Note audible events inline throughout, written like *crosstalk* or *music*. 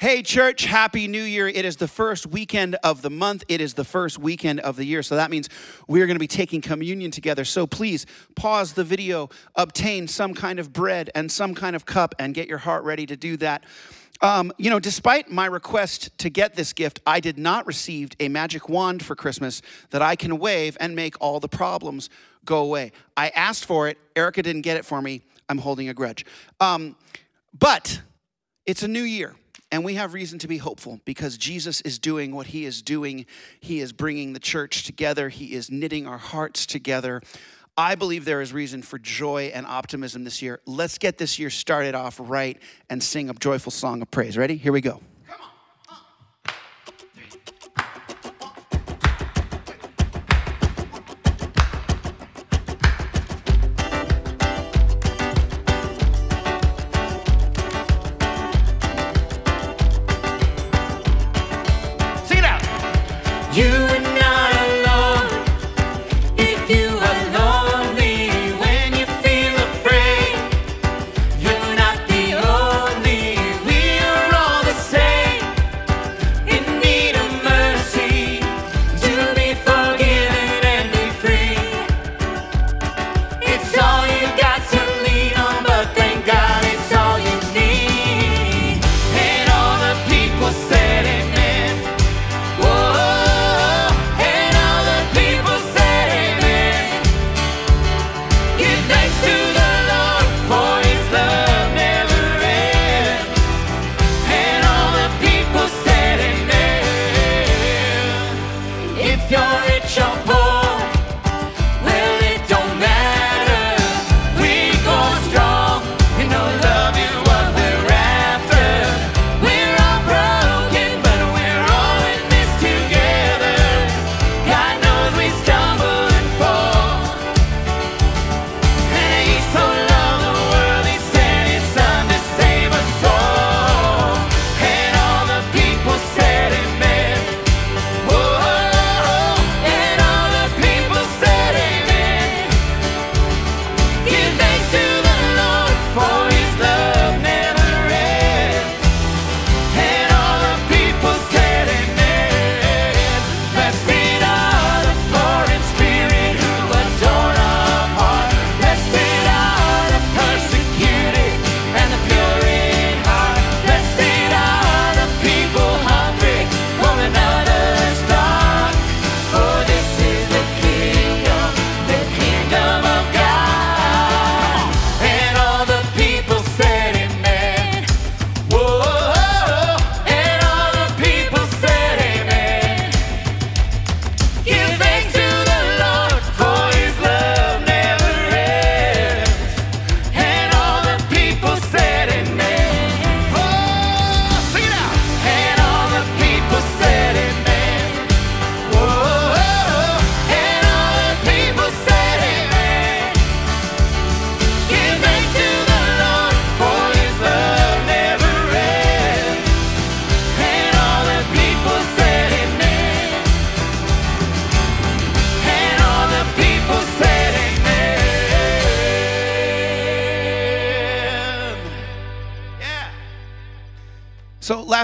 Hey, church, happy new year. It is the first weekend of the month. It is the first weekend of the year. So that means we are going to be taking communion together. So please pause the video, obtain some kind of bread and some kind of cup, and get your heart ready to do that. Um, you know, despite my request to get this gift, I did not receive a magic wand for Christmas that I can wave and make all the problems go away. I asked for it. Erica didn't get it for me. I'm holding a grudge. Um, but it's a new year. And we have reason to be hopeful because Jesus is doing what he is doing. He is bringing the church together, he is knitting our hearts together. I believe there is reason for joy and optimism this year. Let's get this year started off right and sing a joyful song of praise. Ready? Here we go.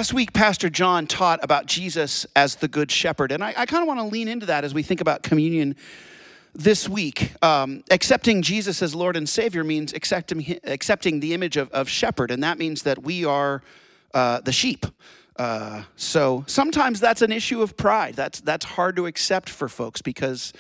Last week, Pastor John taught about Jesus as the Good Shepherd. And I, I kind of want to lean into that as we think about communion this week. Um, accepting Jesus as Lord and Savior means accepting, accepting the image of, of shepherd, and that means that we are uh, the sheep. Uh, so sometimes that's an issue of pride. That's, that's hard to accept for folks because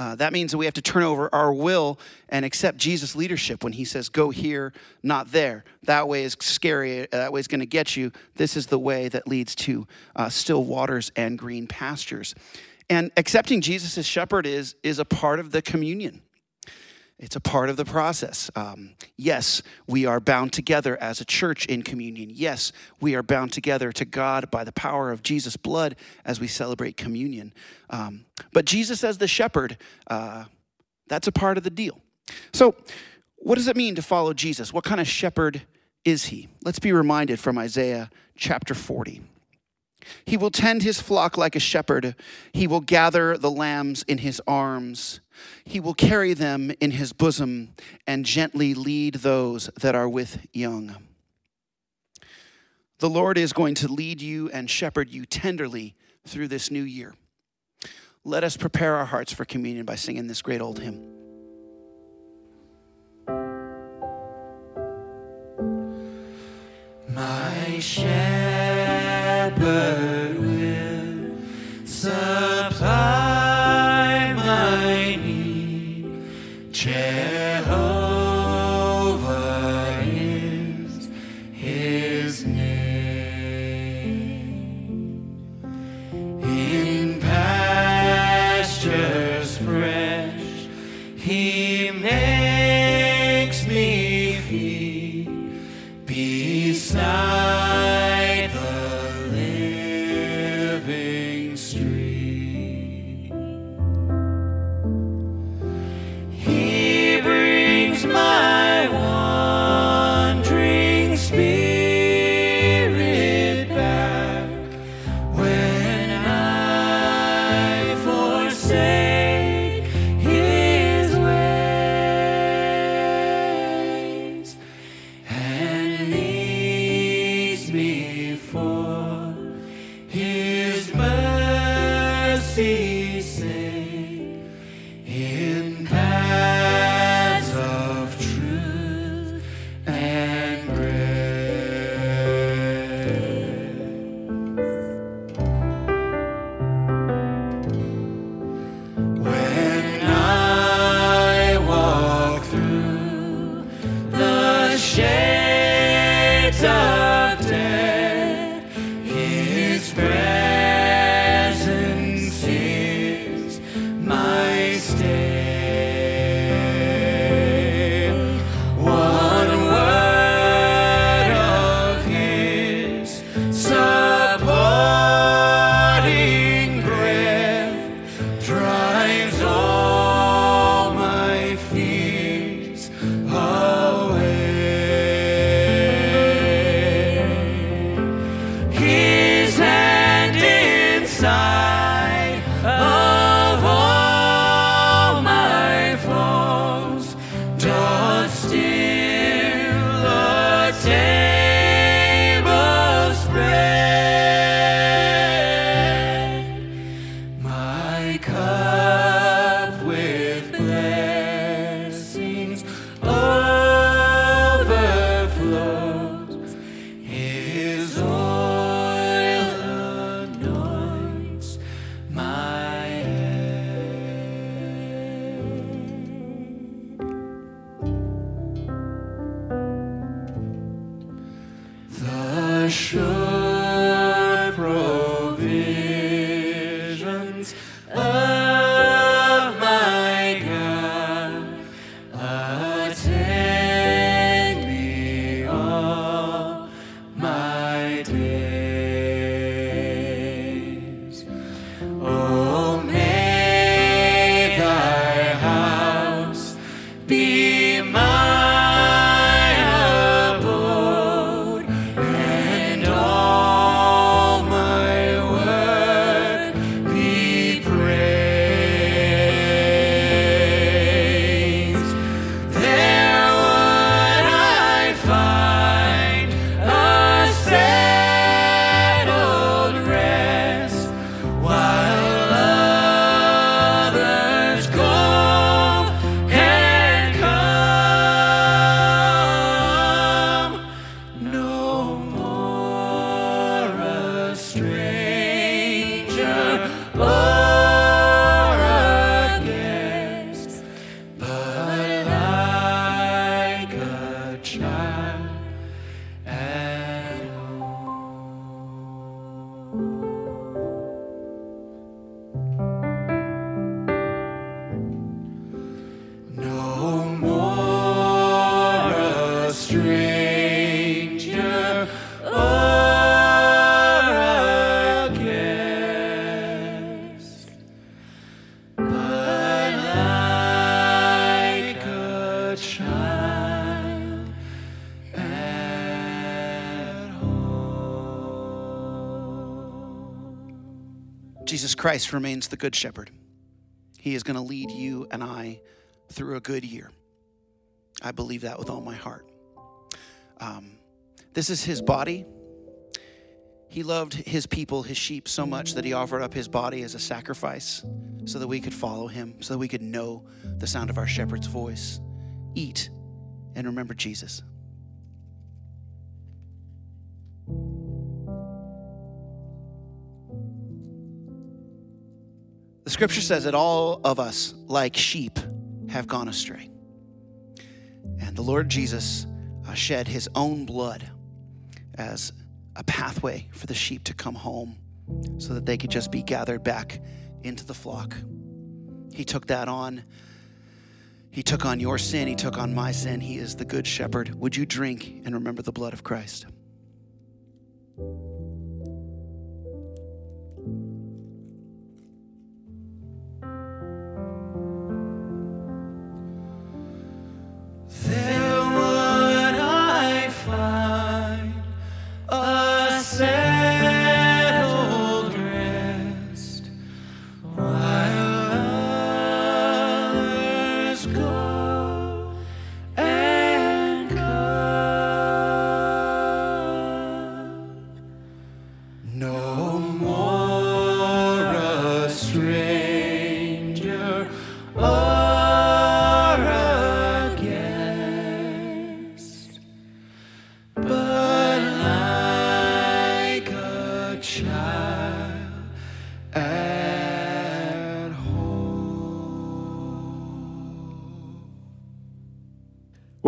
uh, that means that we have to turn over our will and accept Jesus' leadership when he says, go here, not there. That way is scary. That way is going to get you. This is the way that leads to uh, still waters and green pastures. And accepting Jesus as shepherd is, is a part of the communion. It's a part of the process. Um, yes, we are bound together as a church in communion. Yes, we are bound together to God by the power of Jesus' blood as we celebrate communion. Um, but Jesus as the shepherd, uh, that's a part of the deal. So, what does it mean to follow Jesus? What kind of shepherd is he? Let's be reminded from Isaiah chapter 40. He will tend his flock like a shepherd. He will gather the lambs in his arms. He will carry them in his bosom and gently lead those that are with young. The Lord is going to lead you and shepherd you tenderly through this new year. Let us prepare our hearts for communion by singing this great old hymn. My shepherd shepherd will supply my need. Check Christ remains the good shepherd. He is going to lead you and I through a good year. I believe that with all my heart. Um, this is his body. He loved his people, his sheep, so much that he offered up his body as a sacrifice so that we could follow him, so that we could know the sound of our shepherd's voice. Eat and remember Jesus. Scripture says that all of us, like sheep, have gone astray. And the Lord Jesus uh, shed his own blood as a pathway for the sheep to come home so that they could just be gathered back into the flock. He took that on. He took on your sin. He took on my sin. He is the good shepherd. Would you drink and remember the blood of Christ?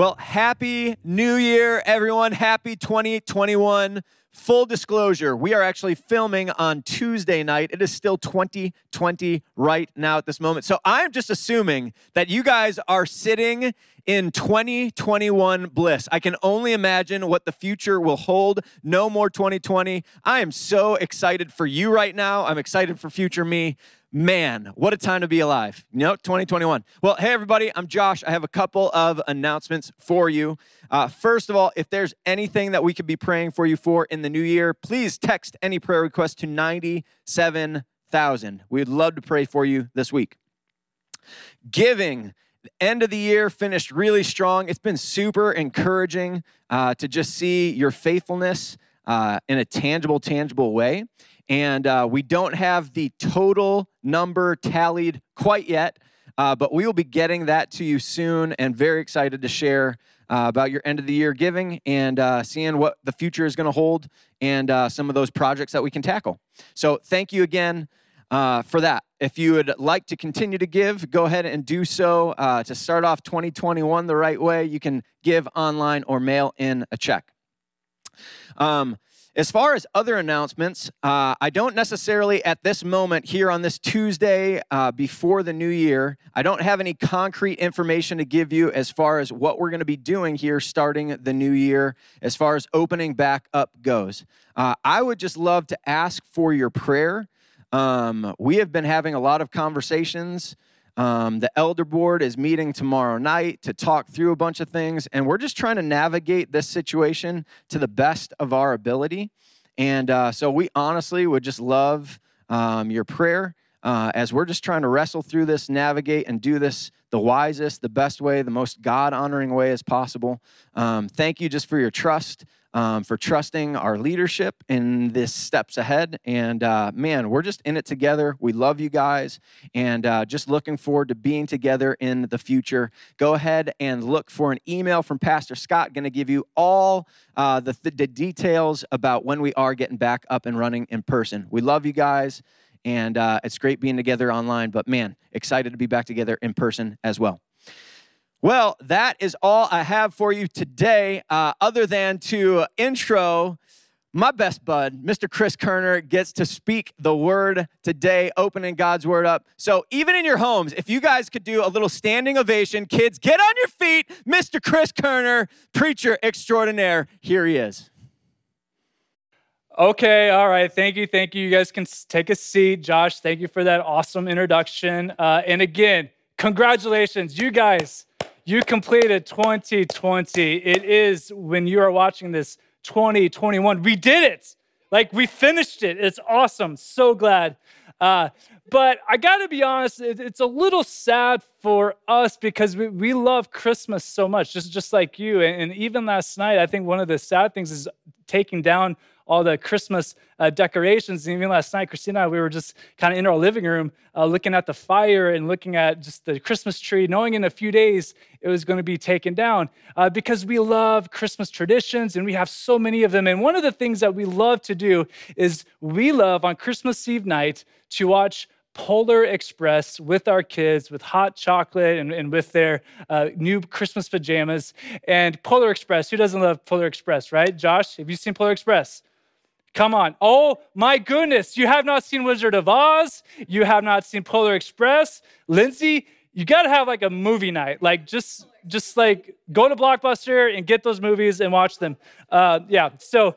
Well, happy new year, everyone. Happy 2021. Full disclosure, we are actually filming on Tuesday night. It is still 2020 right now at this moment. So I'm just assuming that you guys are sitting in 2021 bliss. I can only imagine what the future will hold. No more 2020. I am so excited for you right now. I'm excited for future me man, what a time to be alive. You know, 2021. Well, hey, everybody, I'm Josh. I have a couple of announcements for you. Uh, first of all, if there's anything that we could be praying for you for in the new year, please text any prayer request to 97,000. We'd love to pray for you this week. Giving. End of the year finished really strong. It's been super encouraging uh, to just see your faithfulness uh, in a tangible, tangible way. And uh, we don't have the total number tallied quite yet, uh, but we will be getting that to you soon and very excited to share uh, about your end of the year giving and uh, seeing what the future is going to hold and uh, some of those projects that we can tackle. So, thank you again. Uh, for that. If you would like to continue to give, go ahead and do so. Uh, to start off 2021 the right way, you can give online or mail in a check. Um, as far as other announcements, uh, I don't necessarily at this moment here on this Tuesday uh, before the new year, I don't have any concrete information to give you as far as what we're going to be doing here starting the new year, as far as opening back up goes. Uh, I would just love to ask for your prayer. Um, we have been having a lot of conversations um, the elder board is meeting tomorrow night to talk through a bunch of things, and we're just trying to navigate this situation to the best of our ability. And uh, so we honestly would just love um, your prayer uh, as we're just trying to wrestle through this, navigate, and do this the wisest, the best way, the most God honoring way as possible. Um, thank you just for your trust um, for trusting our leadership in this steps ahead. And uh, man, we're just in it together. We love you guys and uh, just looking forward to being together in the future. Go ahead and look for an email from Pastor Scott, going to give you all uh, the, the details about when we are getting back up and running in person. We love you guys. And uh, it's great being together online, but man, excited to be back together in person as well. Well, that is all I have for you today, uh, other than to intro my best bud, Mr. Chris Kerner, gets to speak the word today, opening God's word up. So, even in your homes, if you guys could do a little standing ovation, kids, get on your feet. Mr. Chris Kerner, preacher extraordinaire, here he is. Okay, all right. Thank you. Thank you. You guys can take a seat. Josh, thank you for that awesome introduction. Uh, and again, congratulations, you guys you completed 2020. It is when you are watching this 2021. We did it. Like we finished it. It's awesome. So glad. Uh, but I got to be honest, it, it's a little sad for us because we, we love Christmas so much, just, just like you. And, and even last night, I think one of the sad things is taking down all the Christmas uh, decorations. And even last night, Christina and I, we were just kind of in our living room uh, looking at the fire and looking at just the Christmas tree, knowing in a few days it was going to be taken down uh, because we love Christmas traditions and we have so many of them. And one of the things that we love to do is we love on Christmas Eve night to watch Polar Express with our kids with hot chocolate and, and with their uh, new Christmas pajamas. And Polar Express, who doesn't love Polar Express, right? Josh, have you seen Polar Express? Come on. Oh my goodness. You have not seen Wizard of Oz. You have not seen Polar Express. Lindsay, you got to have like a movie night. Like just just like go to Blockbuster and get those movies and watch them. Uh, yeah. So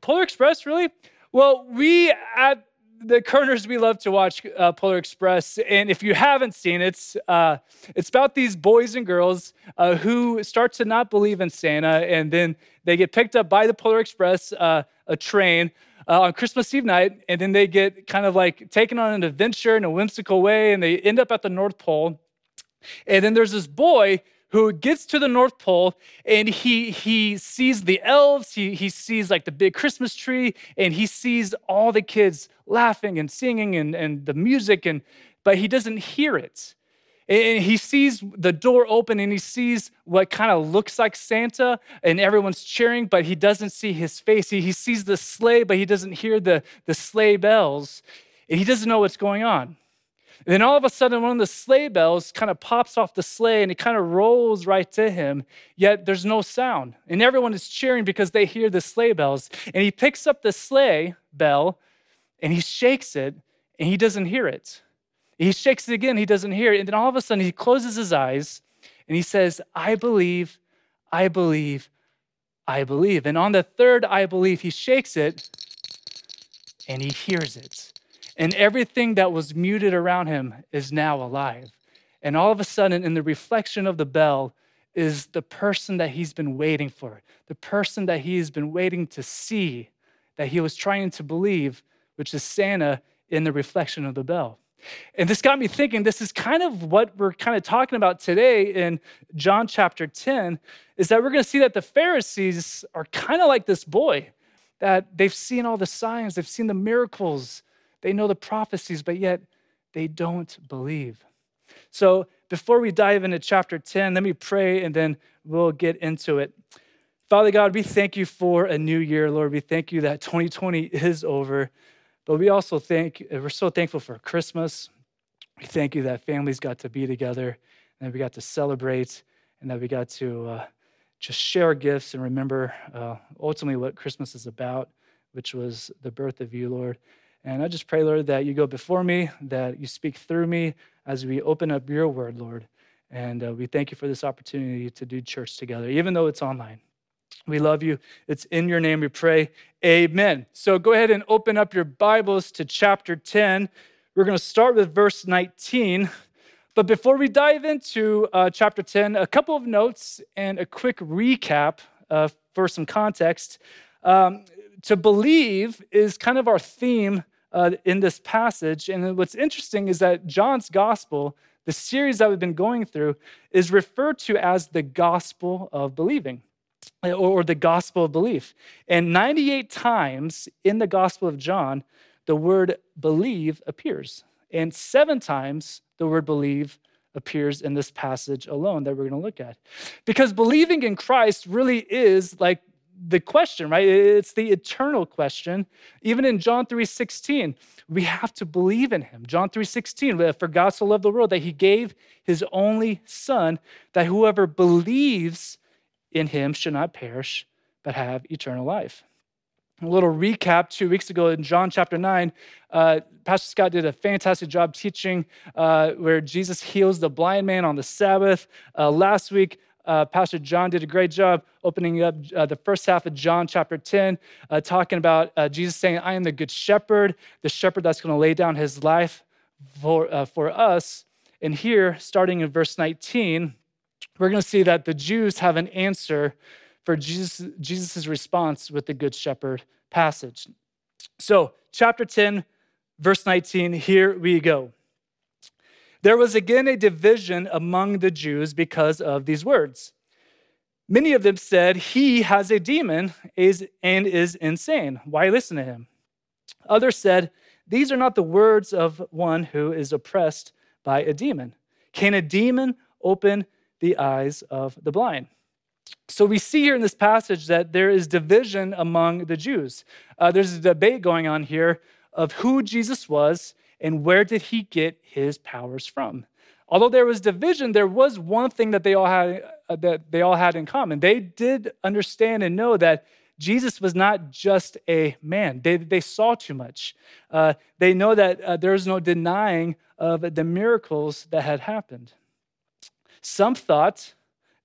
Polar Express, really? Well, we at the Kerners, we love to watch uh, Polar Express, and if you haven't seen it, uh, it's about these boys and girls uh, who start to not believe in Santa, and then they get picked up by the Polar Express, uh, a train, uh, on Christmas Eve night, and then they get kind of like taken on an adventure in a whimsical way, and they end up at the North Pole. And then there's this boy who gets to the North Pole and he, he sees the elves, he, he sees like the big Christmas tree, and he sees all the kids laughing and singing and, and the music, and, but he doesn't hear it. And he sees the door open and he sees what kind of looks like Santa, and everyone's cheering, but he doesn't see his face. He, he sees the sleigh, but he doesn't hear the, the sleigh bells, and he doesn't know what's going on. And then all of a sudden, one of the sleigh bells kind of pops off the sleigh and it kind of rolls right to him, yet there's no sound. And everyone is cheering because they hear the sleigh bells. And he picks up the sleigh bell and he shakes it and he doesn't hear it. He shakes it again, he doesn't hear it. And then all of a sudden, he closes his eyes and he says, I believe, I believe, I believe. And on the third I believe, he shakes it and he hears it. And everything that was muted around him is now alive. And all of a sudden, in the reflection of the bell, is the person that he's been waiting for, the person that he has been waiting to see, that he was trying to believe, which is Santa in the reflection of the bell. And this got me thinking this is kind of what we're kind of talking about today in John chapter 10 is that we're going to see that the Pharisees are kind of like this boy that they've seen all the signs, they've seen the miracles, they know the prophecies, but yet they don't believe. So before we dive into chapter 10, let me pray and then we'll get into it. Father God, we thank you for a new year, Lord. We thank you that 2020 is over, but we also thank, we're so thankful for Christmas. We thank you that families got to be together and that we got to celebrate and that we got to uh, just share gifts and remember uh, ultimately what Christmas is about, which was the birth of you, Lord. And I just pray, Lord, that you go before me, that you speak through me as we open up your word, Lord. And uh, we thank you for this opportunity to do church together, even though it's online. We love you. It's in your name we pray. Amen. So go ahead and open up your Bibles to chapter 10. We're going to start with verse 19. But before we dive into uh, chapter 10, a couple of notes and a quick recap uh, for some context. Um, to believe is kind of our theme uh, in this passage. And what's interesting is that John's gospel, the series that we've been going through, is referred to as the gospel of believing or the gospel of belief. And 98 times in the gospel of John, the word believe appears. And seven times the word believe appears in this passage alone that we're going to look at. Because believing in Christ really is like the question, right? It's the eternal question. Even in John 3:16, we have to believe in him. John 3:16, for God so loved the world that he gave his only son that whoever believes in him should not perish but have eternal life. A little recap two weeks ago in John chapter 9, uh, Pastor Scott did a fantastic job teaching uh, where Jesus heals the blind man on the Sabbath. Uh, last week, uh, Pastor John did a great job opening up uh, the first half of John chapter 10, uh, talking about Jesus saying, I am the good shepherd, the shepherd that's going to lay down his life for, for us. And here, starting in verse 19, we're going to see that the Jews have an answer for Jesus' Jesus's response with the good shepherd passage. So, chapter 10, verse 19, here we go. There was again a division among the Jews because of these words. Many of them said, He has a demon and is insane. Why listen to him? Others said, These are not the words of one who is oppressed by a demon. Can a demon open the eyes of the blind? So we see here in this passage that there is division among the Jews. Uh, there's a debate going on here of who Jesus was and where did he get his powers from. Although there was division, there was one thing that they all had uh, that they all had in common. They did understand and know that Jesus was not just a man. They, they saw too much. Uh, they know that uh, there's no denying of the miracles that had happened. Some thought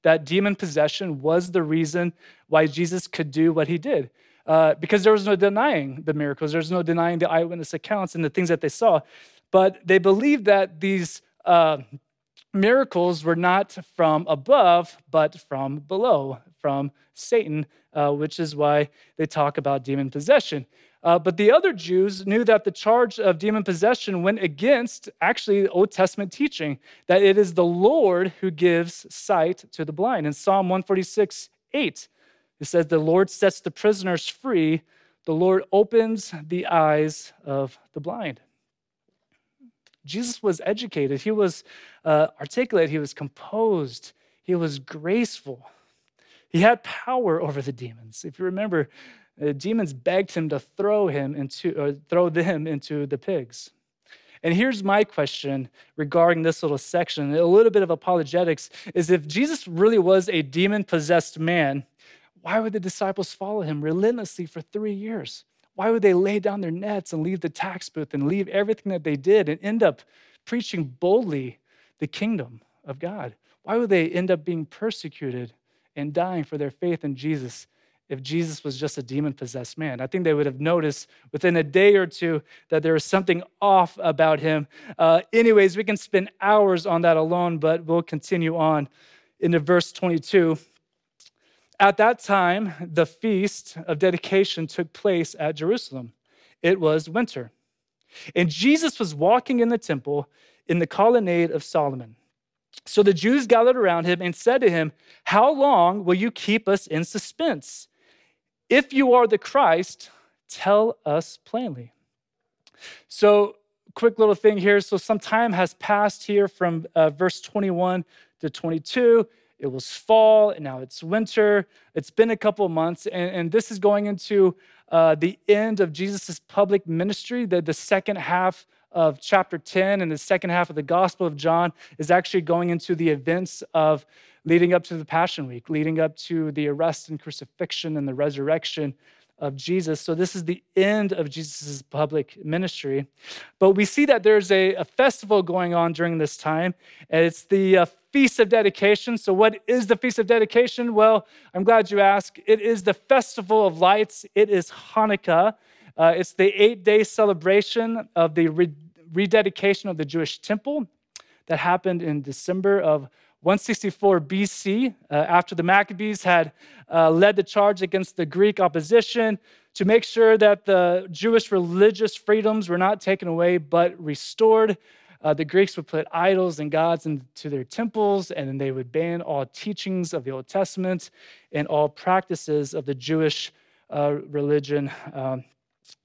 that demon possession was the reason why Jesus could do what he did. Uh, because there was no denying the miracles, there's no denying the eyewitness accounts and the things that they saw. But they believed that these uh, miracles were not from above, but from below, from Satan, uh, which is why they talk about demon possession. Uh, but the other Jews knew that the charge of demon possession went against actually Old Testament teaching, that it is the Lord who gives sight to the blind. In Psalm 146 8, it says, The Lord sets the prisoners free, the Lord opens the eyes of the blind. Jesus was educated, he was uh, articulate, he was composed, he was graceful. He had power over the demons. If you remember, the demons begged him to throw him into or throw them into the pigs. And here's my question regarding this little section, a little bit of apologetics is if Jesus really was a demon possessed man, why would the disciples follow him relentlessly for 3 years? Why would they lay down their nets and leave the tax booth and leave everything that they did and end up preaching boldly the kingdom of God? Why would they end up being persecuted and dying for their faith in Jesus if Jesus was just a demon possessed man. I think they would have noticed within a day or two that there was something off about him. Uh, anyways, we can spend hours on that alone, but we'll continue on into verse 22. At that time, the feast of dedication took place at Jerusalem. It was winter. And Jesus was walking in the temple in the colonnade of Solomon. So the Jews gathered around him and said to him, How long will you keep us in suspense? If you are the Christ, tell us plainly. So, quick little thing here. So, some time has passed here from uh, verse 21 to 22 it was fall and now it's winter it's been a couple of months and, and this is going into uh, the end of jesus' public ministry the, the second half of chapter 10 and the second half of the gospel of john is actually going into the events of leading up to the passion week leading up to the arrest and crucifixion and the resurrection of Jesus. So, this is the end of Jesus' public ministry. But we see that there's a, a festival going on during this time, and it's the uh, Feast of Dedication. So, what is the Feast of Dedication? Well, I'm glad you asked. It is the Festival of Lights, it is Hanukkah. Uh, it's the eight day celebration of the re- rededication of the Jewish temple that happened in December of 164 BC, uh, after the Maccabees had uh, led the charge against the Greek opposition to make sure that the Jewish religious freedoms were not taken away but restored. Uh, the Greeks would put idols and gods into their temples, and then they would ban all teachings of the Old Testament and all practices of the Jewish uh, religion. Um,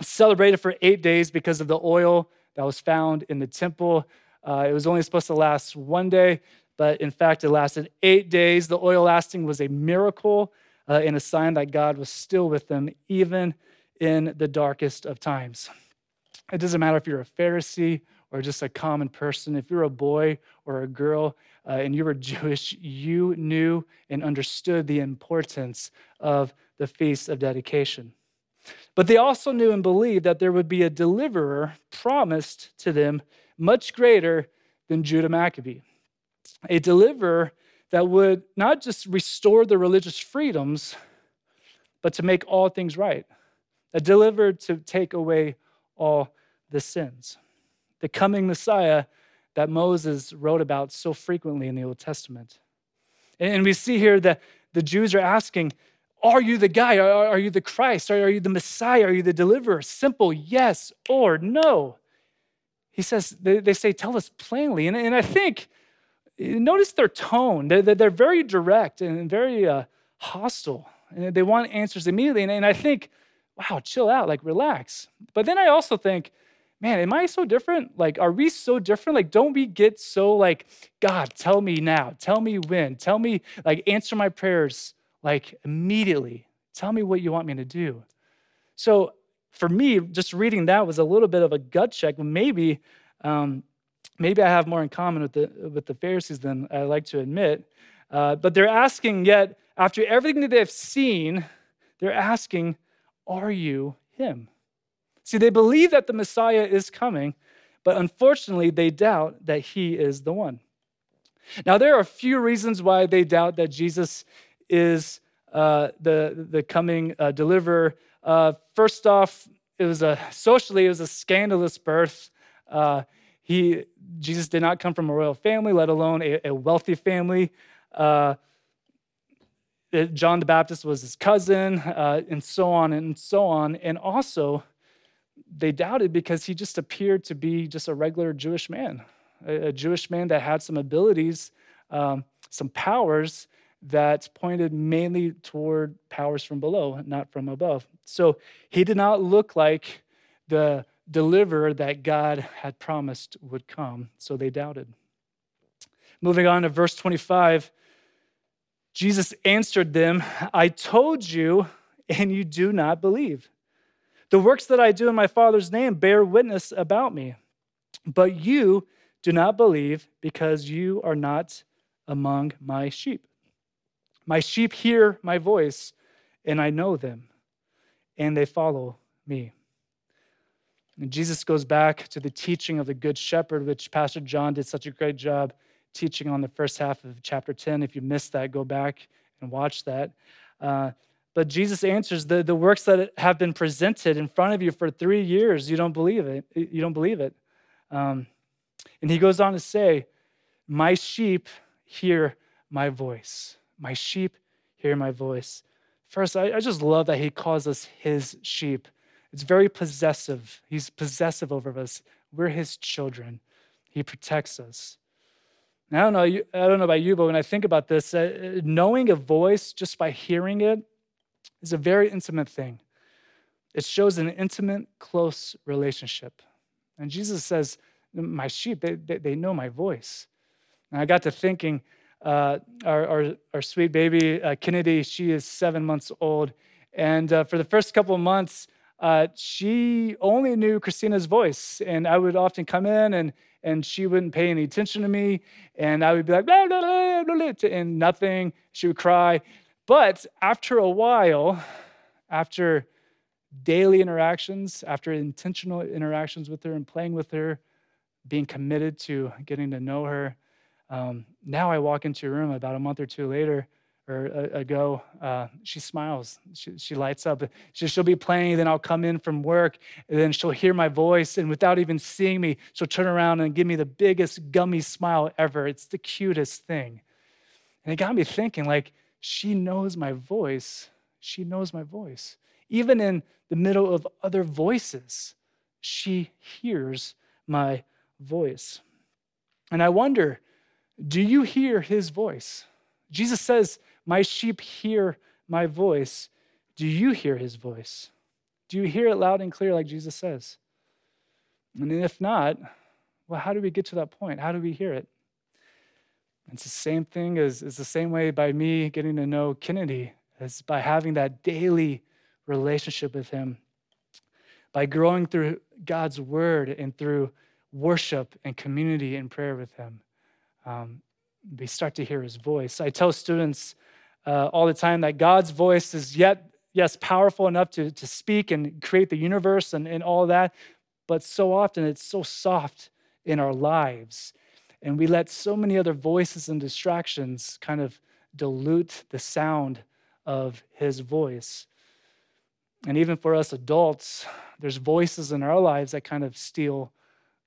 celebrated for eight days because of the oil that was found in the temple. Uh, it was only supposed to last one day but in fact, it lasted eight days. The oil lasting was a miracle uh, and a sign that God was still with them, even in the darkest of times. It doesn't matter if you're a Pharisee or just a common person, if you're a boy or a girl uh, and you were Jewish, you knew and understood the importance of the Feast of Dedication. But they also knew and believed that there would be a deliverer promised to them much greater than Judah Maccabee a deliverer that would not just restore the religious freedoms, but to make all things right, a deliverer to take away all the sins. The coming Messiah that Moses wrote about so frequently in the Old Testament. And we see here that the Jews are asking, Are you the guy? Are you the Christ? Are you the Messiah? Are you the deliverer? Simple yes or no. He says, They, say, Tell us plainly. And, I think notice their tone. They're, they're very direct and very uh, hostile. And they want answers immediately. And, and I think, wow, chill out, like relax. But then I also think, man, am I so different? Like, are we so different? Like, don't we get so like, God, tell me now, tell me when, tell me, like, answer my prayers, like, immediately. Tell me what you want me to do. So for me, just reading that was a little bit of a gut check. Maybe, um, maybe I have more in common with the with the Pharisees than I like to admit. Uh, but they're asking yet after everything that they've seen, they're asking, "Are you him?" See, they believe that the Messiah is coming, but unfortunately, they doubt that he is the one. Now, there are a few reasons why they doubt that Jesus is uh, the, the coming uh, deliverer. Uh, first off, it was a socially, it was a scandalous birth. Uh, he, Jesus did not come from a royal family, let alone a, a wealthy family. Uh, John the Baptist was his cousin, uh, and so on and so on. And also, they doubted because he just appeared to be just a regular Jewish man, a, a Jewish man that had some abilities, um, some powers that pointed mainly toward powers from below, not from above. So he did not look like the deliverer that God had promised would come. So they doubted. Moving on to verse 25, Jesus answered them, I told you, and you do not believe. The works that I do in my Father's name bear witness about me. But you do not believe because you are not among my sheep. My sheep hear my voice, and I know them, and they follow me. And Jesus goes back to the teaching of the Good Shepherd, which Pastor John did such a great job teaching on the first half of chapter 10. If you missed that, go back and watch that. Uh, but Jesus answers the, the works that have been presented in front of you for three years, you don't believe it. You don't believe it. Um, and he goes on to say, My sheep hear my voice. My sheep hear my voice. First, I, I just love that he calls us his sheep. It's very possessive. He's possessive over us. We're his children. He protects us. I don't know. I don't know about you, but when I think about this, uh, knowing a voice just by hearing it is a very intimate thing. It shows an intimate, close relationship. And Jesus says, My sheep, they, they, they know my voice. And I got to thinking, uh, our, our, our, sweet baby, uh, Kennedy, she is seven months old. And uh, for the first couple of months, uh, she only knew Christina's voice. And I would often come in and, and she wouldn't pay any attention to me. And I would be like, blah, blah, blah, and nothing. She would cry. But after a while, after daily interactions, after intentional interactions with her and playing with her, being committed to getting to know her, um, now I walk into a room about a month or two later or ago, uh, she smiles. She, she lights up. She, she'll be playing, then I'll come in from work, and then she'll hear my voice, and without even seeing me, she'll turn around and give me the biggest gummy smile ever. It's the cutest thing. And it got me thinking, like, she knows my voice. She knows my voice. Even in the middle of other voices, she hears my voice. And I wonder, do you hear his voice? Jesus says, My sheep hear my voice. Do you hear his voice? Do you hear it loud and clear like Jesus says? And if not, well, how do we get to that point? How do we hear it? It's the same thing as it's the same way by me getting to know Kennedy, as by having that daily relationship with him, by growing through God's word and through worship and community and prayer with him. Um, we start to hear his voice. I tell students uh, all the time that God's voice is yet, yes, powerful enough to, to speak and create the universe and, and all that, but so often it's so soft in our lives. And we let so many other voices and distractions kind of dilute the sound of his voice. And even for us adults, there's voices in our lives that kind of steal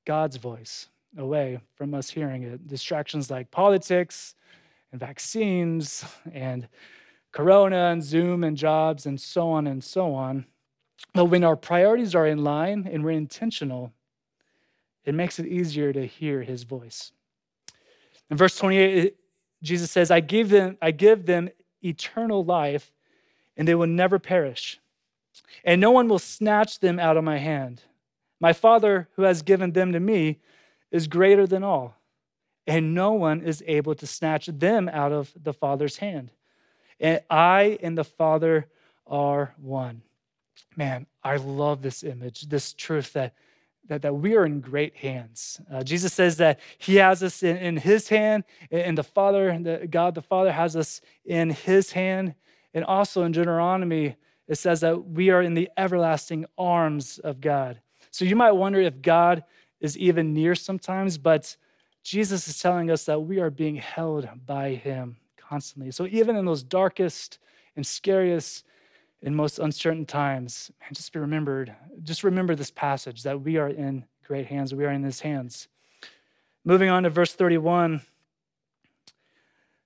God's voice away from us hearing it. Distractions like politics and vaccines and Corona and Zoom and jobs and so on and so on. But when our priorities are in line and we're intentional, it makes it easier to hear his voice. In verse 28, Jesus says, I give them, I give them eternal life, and they will never perish. And no one will snatch them out of my hand. My Father, who has given them to me, is greater than all, and no one is able to snatch them out of the Father's hand. And I and the Father are one. Man, I love this image, this truth that that, that we are in great hands. Uh, Jesus says that He has us in, in His hand, and the Father, the, God the Father, has us in His hand. And also in Deuteronomy, it says that we are in the everlasting arms of God. So you might wonder if God is even near sometimes, but Jesus is telling us that we are being held by Him constantly. So even in those darkest and scariest and most uncertain times. And just be remembered, just remember this passage that we are in great hands, we are in his hands. Moving on to verse 31,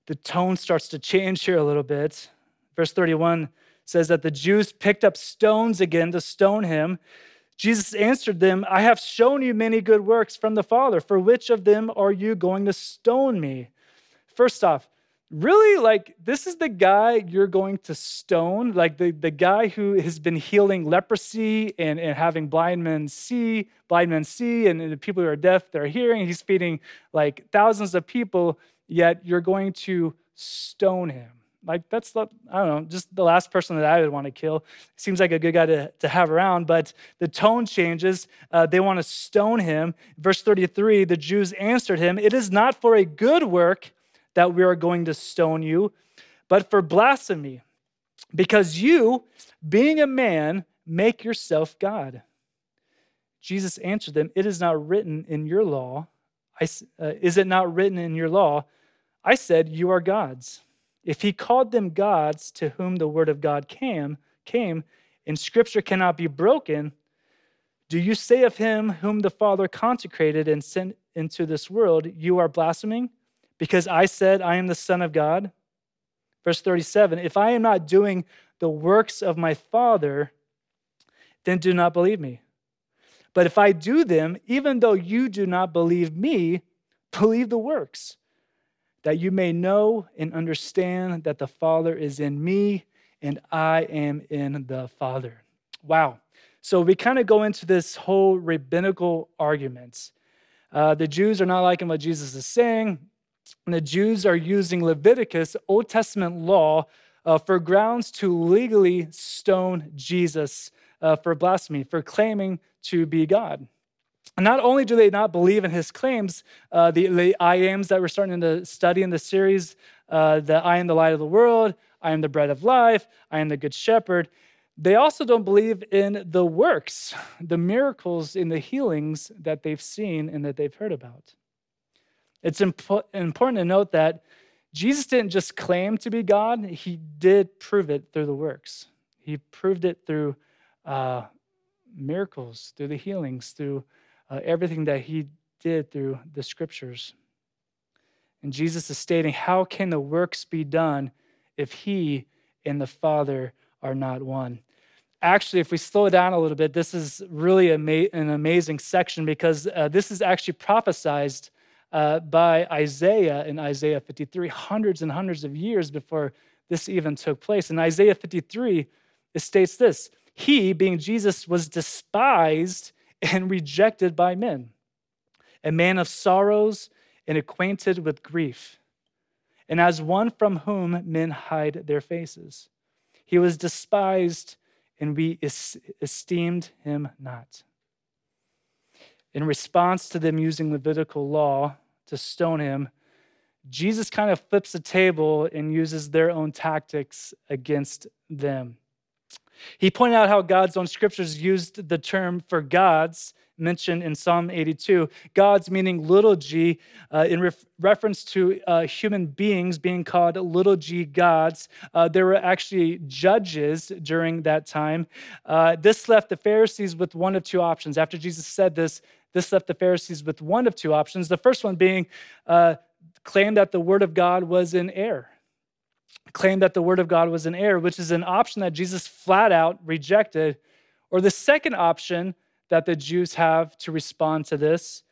the tone starts to change here a little bit. Verse 31 says that the Jews picked up stones again to stone him. Jesus answered them, I have shown you many good works from the Father. For which of them are you going to stone me? First off, really like this is the guy you're going to stone like the, the guy who has been healing leprosy and, and having blind men see blind men see and, and the people who are deaf they're hearing he's feeding like thousands of people yet you're going to stone him like that's the i don't know just the last person that i would want to kill seems like a good guy to, to have around but the tone changes uh, they want to stone him verse 33 the jews answered him it is not for a good work that we are going to stone you, but for blasphemy, because you, being a man, make yourself God. Jesus answered them, It is not written in your law. I, uh, is it not written in your law? I said, You are gods. If he called them gods to whom the word of God came, came, and scripture cannot be broken, do you say of him whom the Father consecrated and sent into this world, You are blaspheming? because I said, I am the Son of God? Verse 37 If I am not doing the works of my Father, then do not believe me. But if I do them, even though you do not believe me, believe the works, that you may know and understand that the Father is in me and I am in the Father. Wow. So we kind of go into this whole rabbinical argument. Uh, the Jews are not liking what Jesus is saying. And the Jews are using Leviticus, Old Testament law, uh, for grounds to legally stone Jesus uh, for blasphemy, for claiming to be God. Not only do they not believe in his claims, uh, the, the I ams that we're starting to study in the series, uh, that I am the light of the world, I am the bread of life, I am the good shepherd, they also don't believe in the works, *laughs* the miracles, in the healings that they've seen and that they've heard about. It's impo- important to note that Jesus didn't just claim to be God, he did prove it through the works. He proved it through uh, miracles, through the healings, through uh, everything that he did through the scriptures. And Jesus is stating, How can the works be done if he and the Father are not one? Actually, if we slow down a little bit, this is really ama- an amazing section because uh, this is actually prophesied uh, by Isaiah in Isaiah 53, hundreds and hundreds of years before this even took place. In Isaiah 53, it states this He, being Jesus, was despised and rejected by men, a man of sorrows and acquainted with grief, and as one from whom men hide their faces. He was despised, and we esteemed him not. In response to them using Levitical law to stone him, Jesus kind of flips the table and uses their own tactics against them. He pointed out how God's own scriptures used the term for gods mentioned in Psalm 82, gods meaning little g, uh, in ref- reference to uh, human beings being called little g gods. Uh, there were actually judges during that time. Uh, this left the Pharisees with one of two options. After Jesus said this, this left the Pharisees with one of two options. The first one being uh, claim that the word of God was in error. Claim that the word of God was in error, which is an option that Jesus flat out rejected. Or the second option that the Jews have to respond to this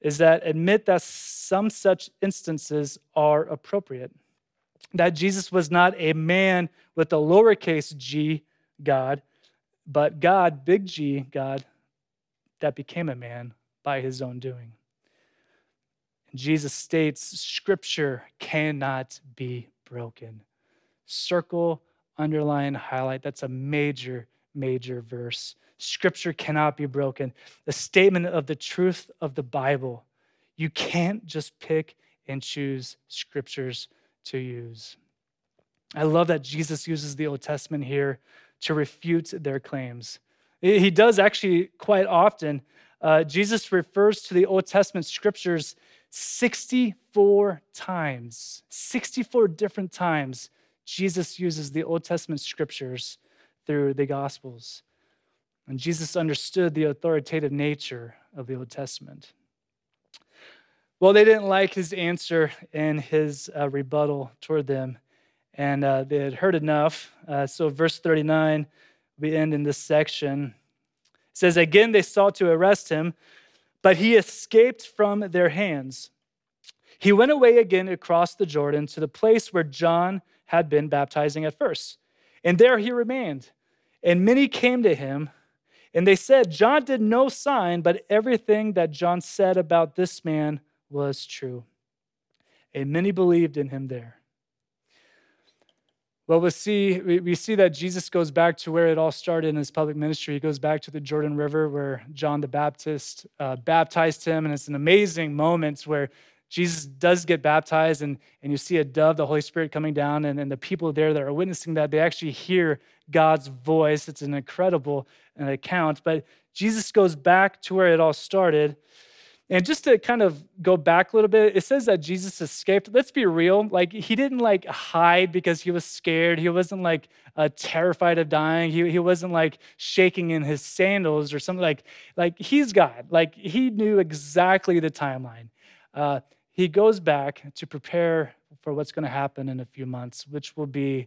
is that admit that some such instances are appropriate. that Jesus was not a man with a lowercase g, God, but God, big G, God, that became a man by his own doing. Jesus states scripture cannot be broken. Circle, underline, highlight. That's a major, major verse. Scripture cannot be broken. The statement of the truth of the Bible. You can't just pick and choose scriptures to use. I love that Jesus uses the Old Testament here to refute their claims. He does actually quite often. Uh, Jesus refers to the Old Testament scriptures 64 times. 64 different times, Jesus uses the Old Testament scriptures through the Gospels. And Jesus understood the authoritative nature of the Old Testament. Well, they didn't like his answer and his uh, rebuttal toward them, and uh, they had heard enough. Uh, so, verse 39, we end in this section. It says, Again, they sought to arrest him, but he escaped from their hands. He went away again across the Jordan to the place where John had been baptizing at first, and there he remained. And many came to him and they said, John did no sign, but everything that John said about this man was true. And many believed in him there. Well, we see, we see that Jesus goes back to where it all started in his public ministry. He goes back to the Jordan River where John the Baptist uh, baptized him. And it's an amazing moment where Jesus does get baptized, and, and you see a dove, the Holy Spirit coming down, and, and the people there that are witnessing that, they actually hear God's voice. It's an incredible uh, account. But Jesus goes back to where it all started. And just to kind of go back a little bit, it says that Jesus escaped. Let's be real. Like, he didn't like hide because he was scared. He wasn't like uh, terrified of dying. He, he wasn't like shaking in his sandals or something like, like he's God. Like, he knew exactly the timeline. Uh, he goes back to prepare for what's going to happen in a few months, which will be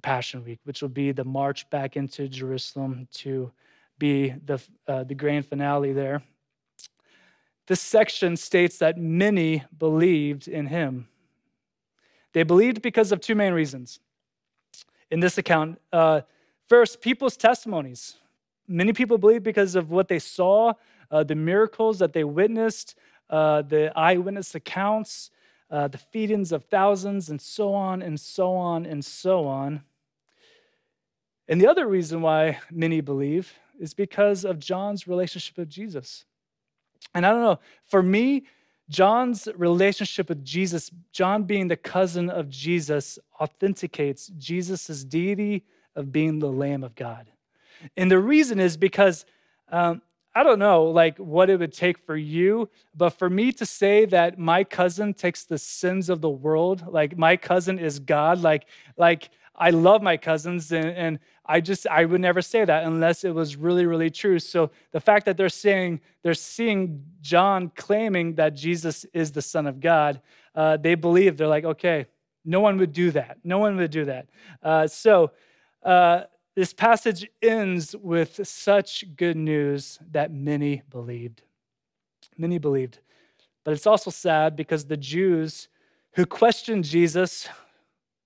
Passion Week, which will be the march back into Jerusalem to be the, uh, the grand finale there. This section states that many believed in him. They believed because of two main reasons. In this account, uh, first, people's testimonies. Many people believed because of what they saw, uh, the miracles that they witnessed, uh, the eyewitness accounts, uh, the feedings of thousands, and so on and so on and so on. And the other reason why many believe is because of John's relationship with Jesus. And I don't know, for me, John's relationship with Jesus, John being the cousin of Jesus, authenticates Jesus' deity of being the Lamb of God. And the reason is because um, I don't know like what it would take for you, but for me to say that my cousin takes the sins of the world, like my cousin is God, like like I love my cousins and, and I just I would never say that unless it was really really true. So the fact that they're saying they're seeing John claiming that Jesus is the Son of God, uh, they believe they're like okay, no one would do that. No one would do that. Uh, so. Uh, this passage ends with such good news that many believed. Many believed. But it's also sad because the Jews who questioned Jesus,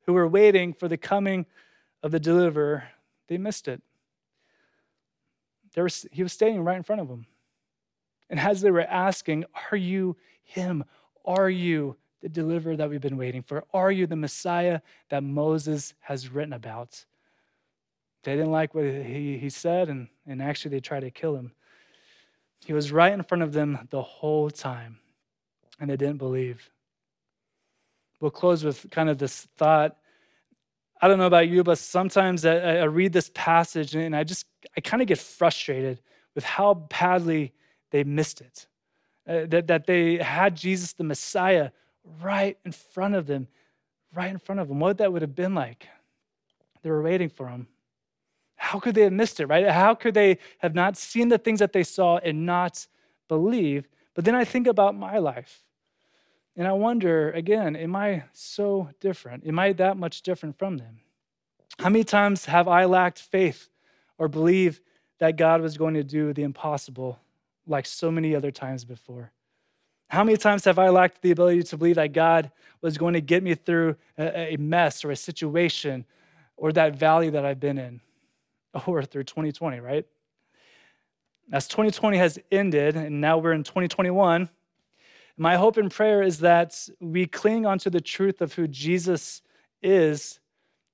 who were waiting for the coming of the deliverer, they missed it. Were, he was standing right in front of them. And as they were asking, Are you him? Are you the deliverer that we've been waiting for? Are you the Messiah that Moses has written about? They didn't like what he, he said, and, and actually they tried to kill him. He was right in front of them the whole time, and they didn't believe. We'll close with kind of this thought. I don't know about you, but sometimes I, I read this passage and I just, I kind of get frustrated with how badly they missed it. Uh, that, that they had Jesus the Messiah right in front of them, right in front of them. What that would have been like. They were waiting for him. How could they have missed it, right? How could they have not seen the things that they saw and not believe? But then I think about my life. And I wonder, again, am I so different? Am I that much different from them? How many times have I lacked faith or believe that God was going to do the impossible like so many other times before? How many times have I lacked the ability to believe that God was going to get me through a mess or a situation or that valley that I've been in *laughs* or through 2020, right? As 2020 has ended and now we're in 2021, my hope and prayer is that we cling onto the truth of who Jesus is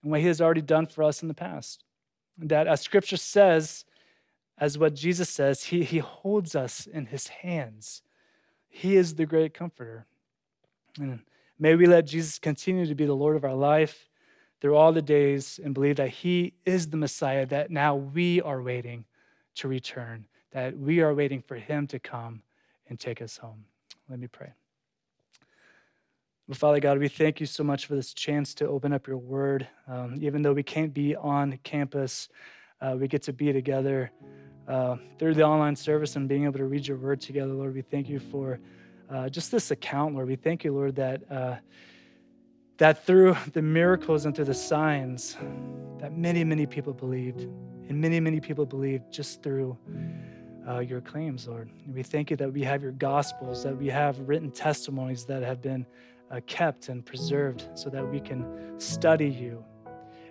and what he has already done for us in the past. That as scripture says, as what Jesus says, he, he holds us in his hands. He is the great comforter. And may we let Jesus continue to be the Lord of our life through all the days and believe that he is the Messiah, that now we are waiting to return, that we are waiting for him to come and take us home. Let me pray. Well, Father God, we thank you so much for this chance to open up your word. Um, even though we can't be on campus, uh, we get to be together uh, through the online service and being able to read your word together, Lord. We thank you for uh, just this account, Lord. We thank you, Lord, that uh, that through the miracles and through the signs, that many, many people believed, and many, many people believed just through uh, your claims, Lord. And we thank you that we have your gospels, that we have written testimonies that have been uh, kept and preserved so that we can study you.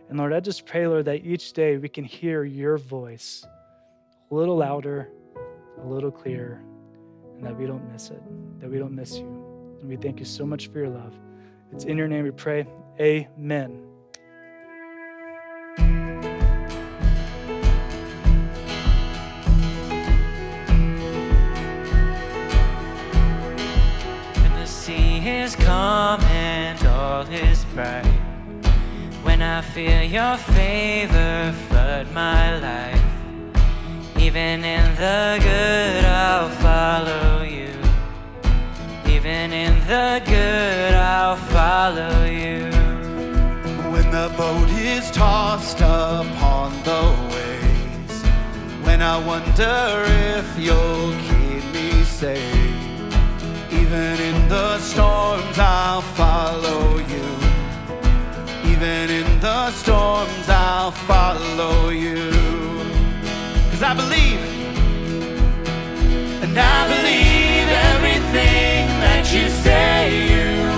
And Lord, I just pray, Lord, that each day we can hear your voice a little louder, a little clearer, and that we don't miss it, that we don't miss you. And we thank you so much for your love. It's in your name we pray. Amen. calm and all is bright. When I feel your favor flood my life, even in the good, I'll follow you. Even in the good, I'll follow you. When the boat is tossed upon the waves, when I wonder if you'll keep me safe. Even in the storms, I'll follow you. Even in the storms, I'll follow you. Cause I believe, and I believe everything that you say you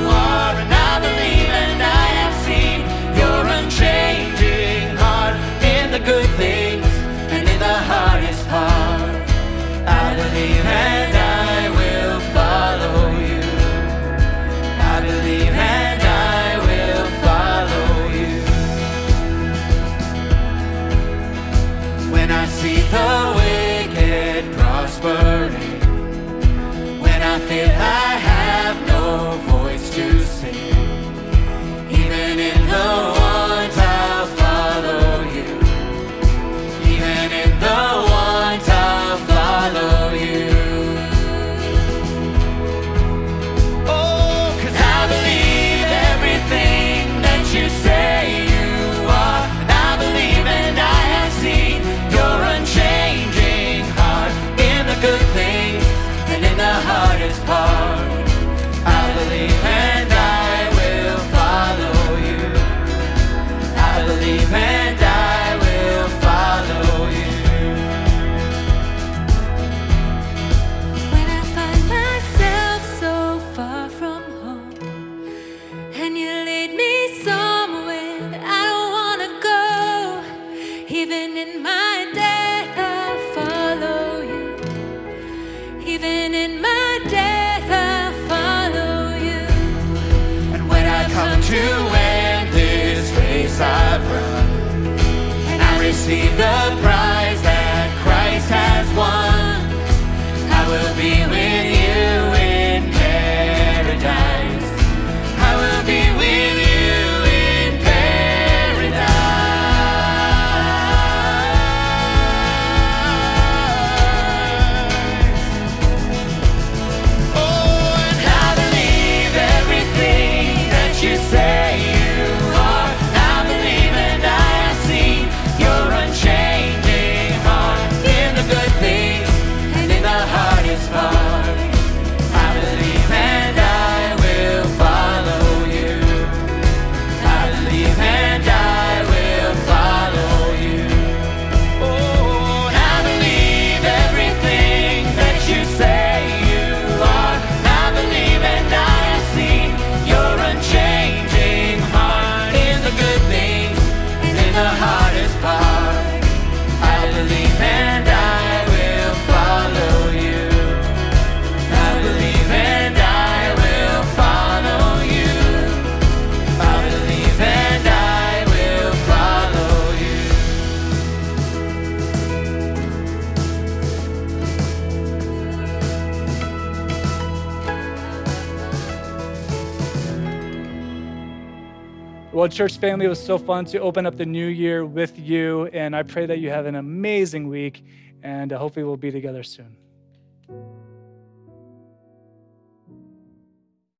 church family, it was so fun to open up the new year with you. And I pray that you have an amazing week. And uh, hopefully, we'll be together soon.